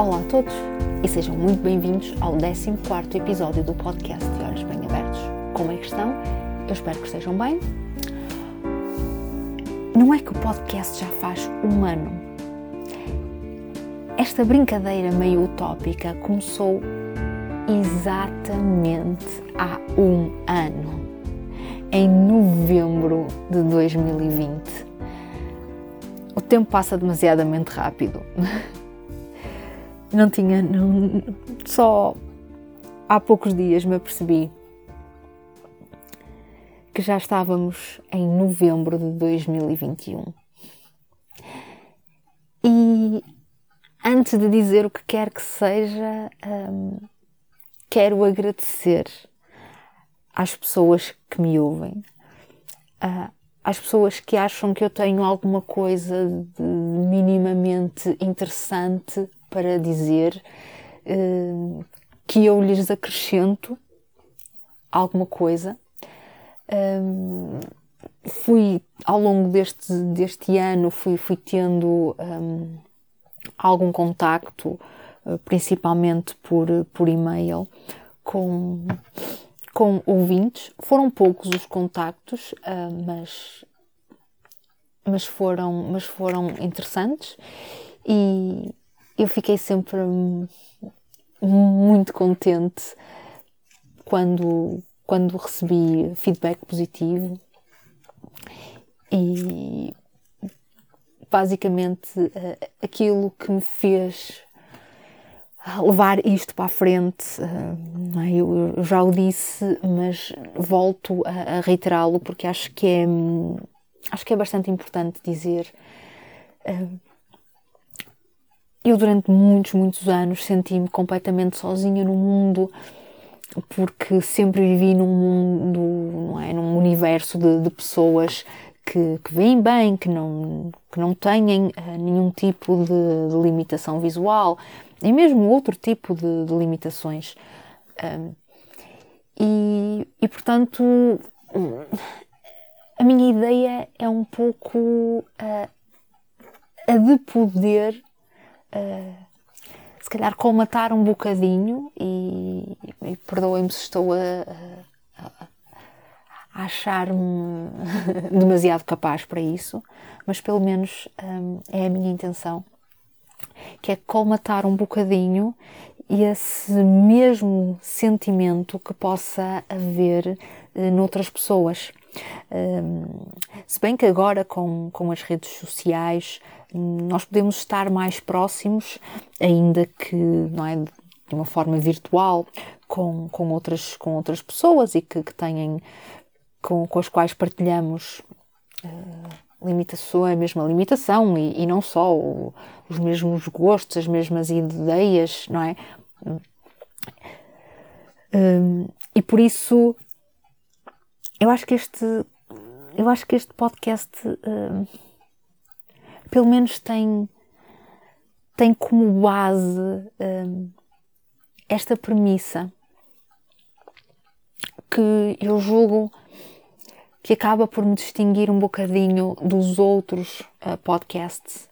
Olá a todos e sejam muito bem-vindos ao 14 episódio do podcast de Olhos Bem Abertos. Como é que estão? Eu espero que estejam bem. Não é que o podcast já faz um ano. Esta brincadeira meio utópica começou exatamente há um ano, em novembro de 2020. O tempo passa demasiadamente rápido. Não tinha. Não, só há poucos dias me apercebi que já estávamos em novembro de 2021. E antes de dizer o que quer que seja, hum, quero agradecer às pessoas que me ouvem, às pessoas que acham que eu tenho alguma coisa de minimamente interessante para dizer uh, que eu lhes acrescento alguma coisa. Um, fui ao longo deste, deste ano fui, fui tendo um, algum contacto, uh, principalmente por, por e-mail, com, com ouvintes. Foram poucos os contactos, uh, mas, mas, foram, mas foram interessantes e, eu fiquei sempre muito contente quando, quando recebi feedback positivo e basicamente eh, aquilo que me fez levar isto para a frente, eh, é? eu já o disse, mas volto a reiterá-lo porque acho que é acho que é bastante importante dizer eh, eu durante muitos, muitos anos senti-me completamente sozinha no mundo porque sempre vivi num mundo, não é, num universo de, de pessoas que, que veem bem, que não, que não têm uh, nenhum tipo de, de, limitação visual e mesmo outro tipo de, de limitações. Um, e, e, portanto, a minha ideia é um pouco uh, a de poder se calhar colmatar um bocadinho e, e perdoem-me se estou a, a, a achar-me demasiado capaz para isso, mas pelo menos um, é a minha intenção, que é colmatar um bocadinho esse mesmo sentimento que possa haver uh, noutras pessoas. Um, se bem que agora com, com as redes sociais nós podemos estar mais próximos, ainda que não é de uma forma virtual, com, com, outras, com outras pessoas e que, que com, com as quais partilhamos uh, limitações, a mesma limitação e, e não só o, os mesmos gostos, as mesmas ideias, não é? Um, e por isso eu acho que este eu acho que este podcast uh, pelo menos tem, tem como base um, esta premissa que eu julgo que acaba por me distinguir um bocadinho dos outros uh, podcasts,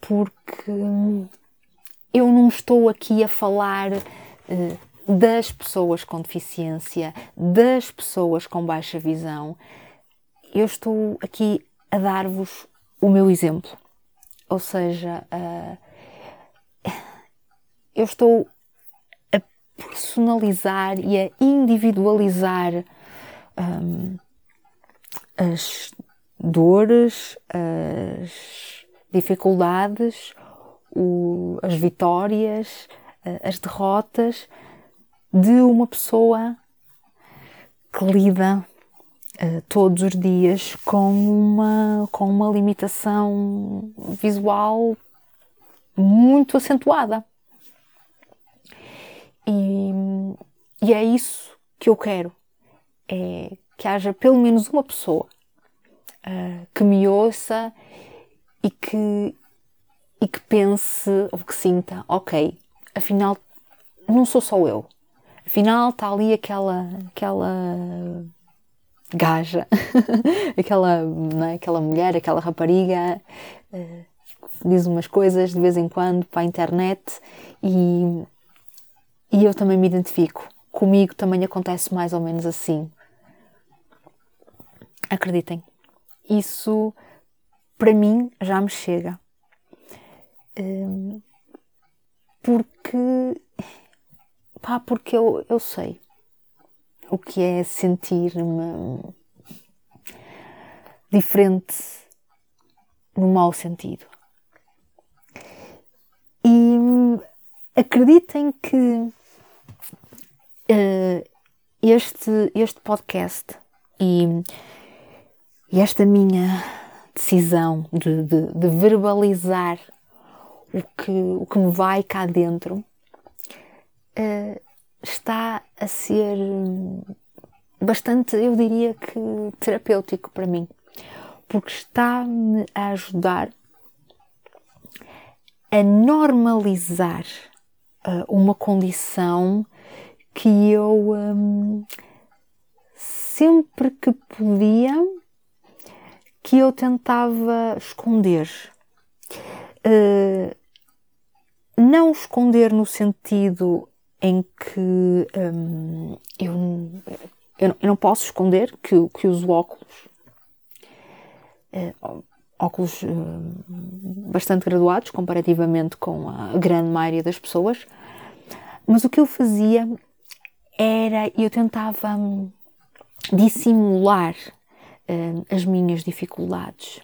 porque hum, eu não estou aqui a falar uh, das pessoas com deficiência, das pessoas com baixa visão, eu estou aqui a dar-vos o meu exemplo. Ou seja, uh, eu estou a personalizar e a individualizar um, as dores, as dificuldades, o, as vitórias, as derrotas de uma pessoa que lida uh, todos os dias com uma, com uma limitação visual muito acentuada. E, e é isso que eu quero. É que haja pelo menos uma pessoa uh, que me ouça e que, e que pense ou que sinta, ok, afinal não sou só eu. Afinal está ali aquela, aquela gaja, aquela, é? aquela mulher, aquela rapariga uh, diz umas coisas de vez em quando para a internet e, e eu também me identifico. Comigo também acontece mais ou menos assim. Acreditem, isso para mim já me chega. Um, porque, pá, porque eu, eu sei o que é sentir-me diferente no mau sentido. E acreditem que uh, este, este podcast e, e, esta minha decisão de, de, de, verbalizar o que, o que me vai cá dentro uh, está a ser bastante, eu diria que terapêutico para mim, porque está-me a ajudar a normalizar uh, uma condição que eu um, sempre que podia que eu tentava esconder. Uh, não esconder no sentido em que um, eu, eu, eu, não posso esconder que, que uso óculos, uh, óculos uh, bastante graduados comparativamente com a grande maioria das pessoas, mas o que eu fazia era eu tentava dissimular uh, as minhas dificuldades.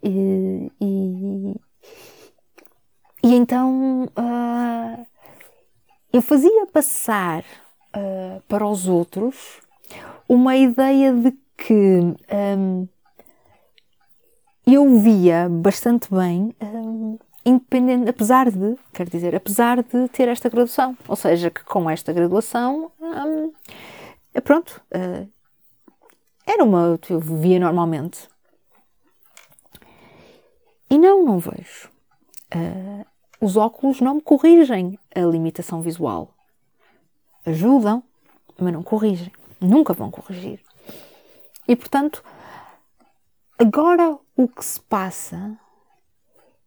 E, e, e então uh, eu fazia passar uh, para os outros uma ideia de que um, eu via bastante bem, um, independente, apesar de, quer dizer, apesar de ter esta graduação, ou seja, que com esta graduação, um, pronto, uh, era uma eu via normalmente. E não, não vejo. Os óculos não me corrigem a limitação visual. Ajudam, mas não corrigem. Nunca vão corrigir. E portanto, agora o que se passa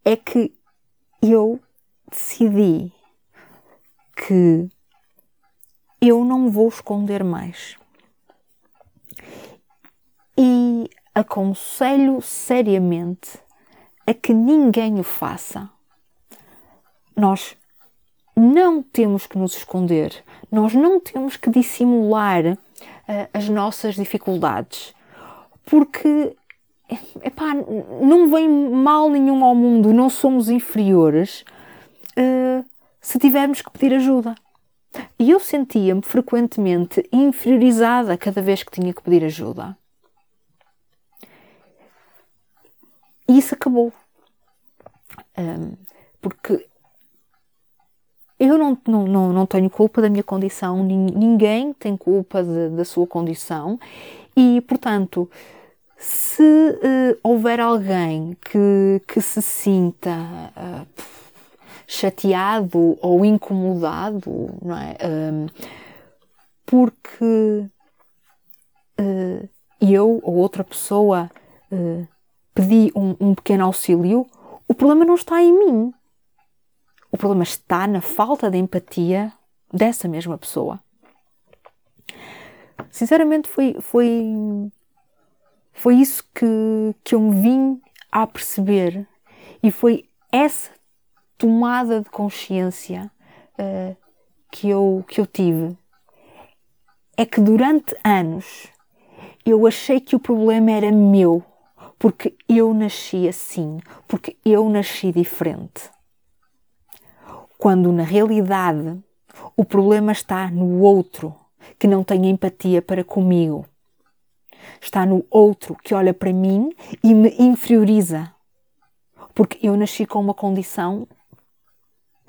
é que eu decidi que eu não vou esconder mais. E aconselho seriamente a que ninguém o faça nós não temos que nos esconder, nós não temos que dissimular uh, as nossas dificuldades, porque epá, não vem mal nenhum ao mundo, não somos inferiores uh, se tivermos que pedir ajuda. E eu sentia-me frequentemente inferiorizada cada vez que tinha que pedir ajuda. E isso acabou. Um, porque eu não, não, não, tenho culpa da minha condição, ninguém tem culpa de, da sua condição e, portanto, se uh, houver alguém que, que se sinta uh, chateado ou incomodado, não é? Uh, porque eh, eu ou outra pessoa pedi um, um pequeno auxílio, o problema não está em mim. O problema está na falta de empatia dessa mesma pessoa. Sinceramente, foi, foi, foi isso que, que eu me vim a perceber e foi essa tomada de consciência uh, que, eu, que eu tive. É que durante anos eu achei que o problema era meu, porque eu nasci assim, porque eu nasci diferente quando na realidade o problema está no outro que não tem empatia para comigo. Está no outro que olha para mim e me inferioriza. Porque eu nasci com uma condição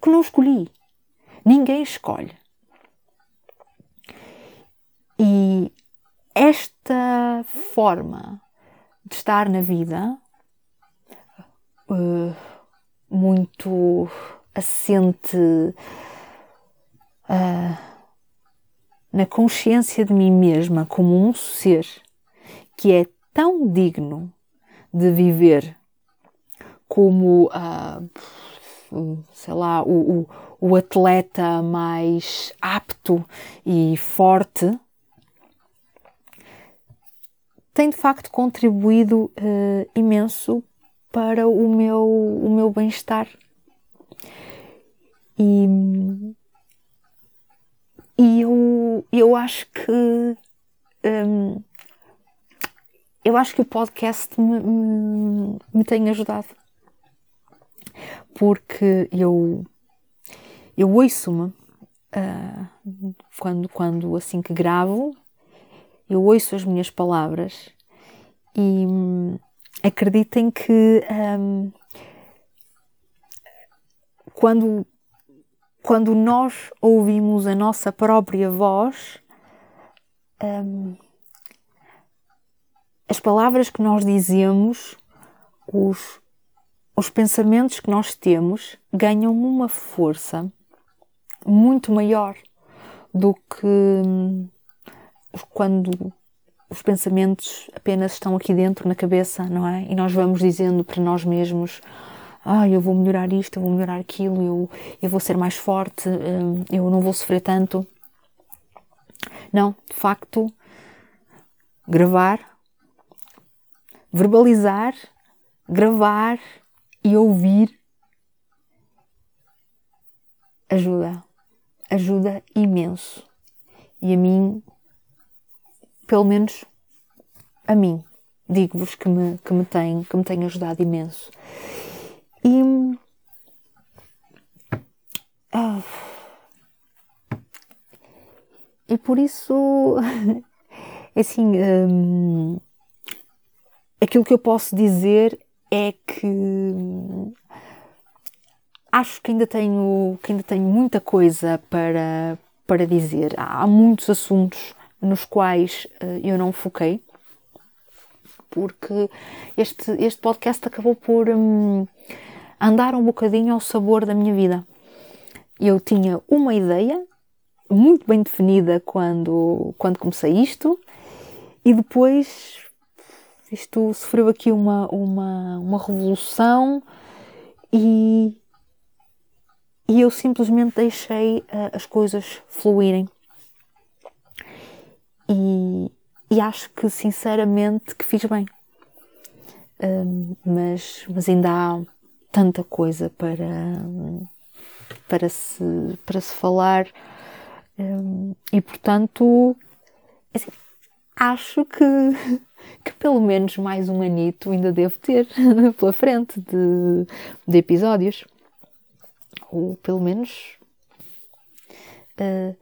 que não escolhi. Ninguém escolhe. E esta forma de estar na vida, uh, muito assente uh, na consciência de mim mesma como um ser que é tão digno de viver como, uh, sei lá, o, o, o atleta mais apto e forte, tem de facto contribuído uh, imenso para o meu, o meu bem-estar. E, e eu, eu acho que um, eu acho que o podcast me, me, me tem ajudado. Porque eu eu ouço-me uh, quando, quando assim que gravo eu ouço as minhas palavras e um, acreditem que um, quando, quando nós ouvimos a nossa própria voz, um, as palavras que nós dizemos, os, os pensamentos que nós temos, ganham uma força muito maior do que hum, quando os pensamentos apenas estão aqui dentro na cabeça, não é? E nós vamos dizendo para nós mesmos: ah, eu vou melhorar isto, eu vou melhorar aquilo, eu, eu vou ser mais forte, hum, eu não vou sofrer tanto. Não, de facto, gravar, verbalizar, gravar e ouvir ajuda, ajuda imenso. E a mim pelo menos a mim, digo-vos que me, que, me tem, que me tem ajudado imenso. E. Ah, e por isso, assim, hum, aquilo que eu posso dizer é que acho que ainda tenho, que ainda tenho muita coisa para, para dizer. Há muitos assuntos nos quais uh, eu não foquei, porque este, este podcast acabou por um, andar um bocadinho ao sabor da minha vida. Eu tinha uma ideia muito bem definida quando, quando comecei isto, e depois isto sofreu aqui uma, uma, uma revolução e, e eu simplesmente deixei uh, as coisas fluírem. E, e acho que sinceramente que fiz bem. Um, mas, mas ainda há tanta coisa para, para, se, para se falar. Um, e portanto assim, acho que, que pelo menos mais um anito ainda devo ter pela frente de, de episódios. Ou pelo menos uh,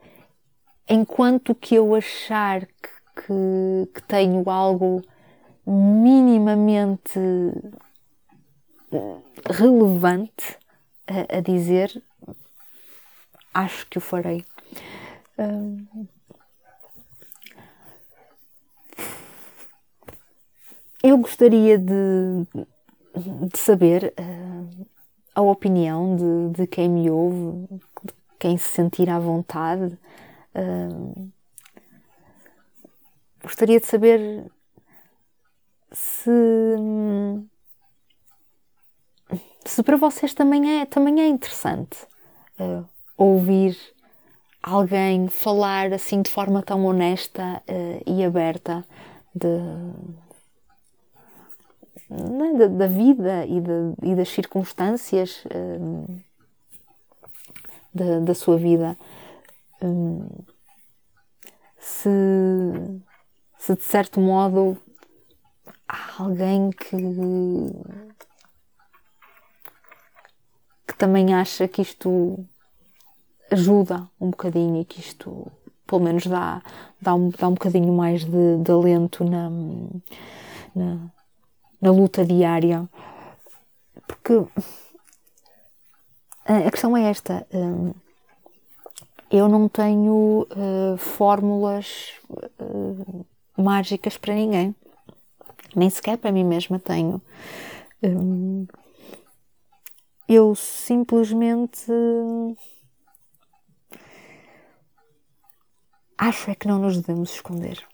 enquanto que eu achar que, que, que tenho algo minimamente relevante a, a, dizer, acho que o farei. eu gostaria de, de saber uh, a opinião de, de, quem me ouve, de quem se sentir à vontade gostaria de saber se, se para vocês também é, também é interessante uh, ouvir alguém falar assim de forma tão honesta uh, e aberta de, né, da, da, vida e, de, e, das circunstâncias uh, da, da sua vida. Hum, se, se de certo modo há alguém que também acha que isto ajuda um bocadinho e que isto pelo menos dá, dá, um, dá um bocadinho mais de, de alento na, na, na luta diária. Porque a questão é esta. Hum, eu não tenho uh, fórmulas uh, mágicas para ninguém, nem sequer para mim mesma tenho. Um, eu simplesmente acho é que não nos devemos esconder.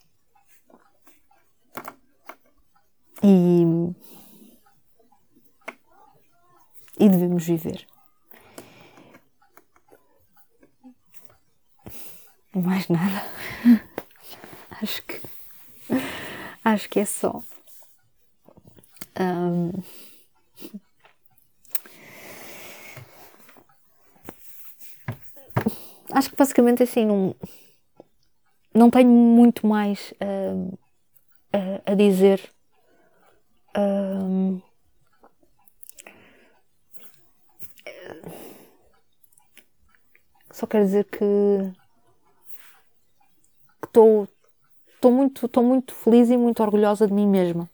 E e devemos viver. Mais nada. acho que acho que é só. Um, acho que basicamente assim não, não tenho muito mais uh, a, a, dizer. Uh, só quero dizer que estou estou muito estou muito feliz e muito orgulhosa de mim mesma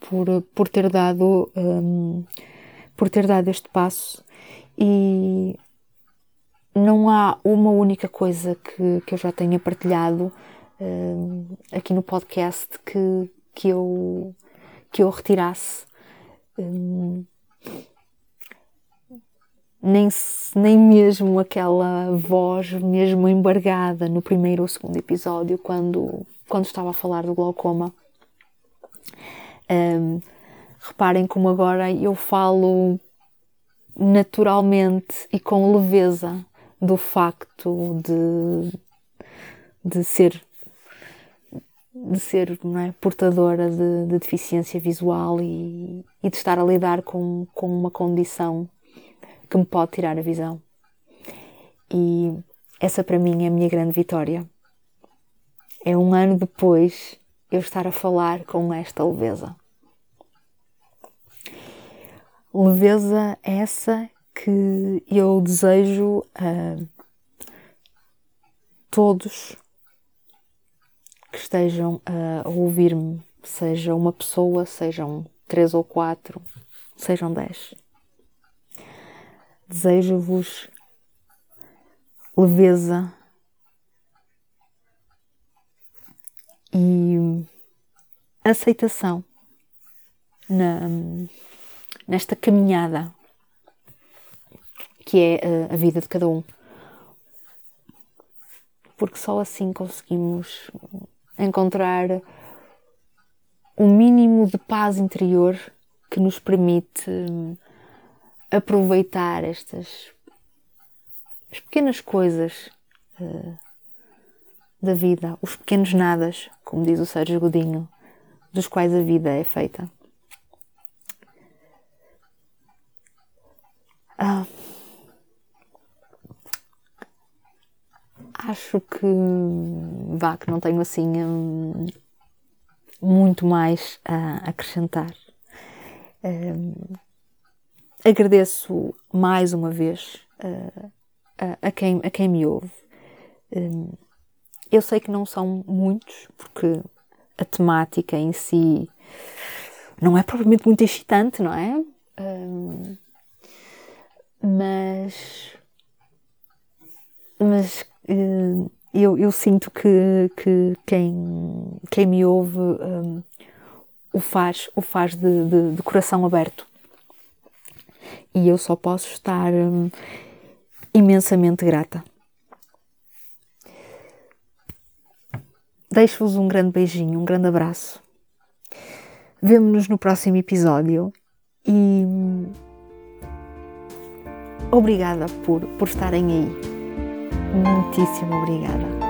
por por ter dado um, por ter dado este passo e não há uma única coisa que, que eu já tenha partilhado uh, aqui no podcast que, que, eu, que eu retirasse. Um, nem, nem mesmo aquela voz mesmo embargada no primeiro ou segundo episódio quando, quando estava a falar do glaucoma. Um, reparem como agora eu falo naturalmente e com leveza do facto de, de ser de ser é, portadora de, de, deficiência visual e, e, de estar a lidar com, com uma condição que me pode tirar a visão. E essa para mim é a minha grande vitória. É um ano depois eu estar a falar com esta leveza. Leveza essa que eu desejo a todos que estejam a ouvir-me, seja uma pessoa, sejam três ou quatro, sejam dez. Desejo-vos leveza e aceitação na, nesta caminhada que é eh, a vida de cada um. Porque só assim conseguimos encontrar um mínimo de paz interior que nos permite hum, aproveitar estas as pequenas coisas uh, da vida, os pequenos nadas, como diz o Sérgio Godinho, dos quais a vida é feita. Acho que vá, que não tenho assim hum, muito mais a acrescentar. Hum, agradeço mais uma vez a, a, quem, a quem me ouve. Um, eu sei que não são muitos, porque a temática em si não é propriamente muito excitante, não é? Um, mas mas eu, eu, sinto que, que quem, quem me ouve um, o faz, o faz de, de, de, coração aberto. E eu só posso estar um, imensamente grata. Deixo-vos um grande beijinho, um grande abraço. Vemo-nos no próximo episódio e hum, obrigada por, por estarem aí. Muitíssimo obrigada.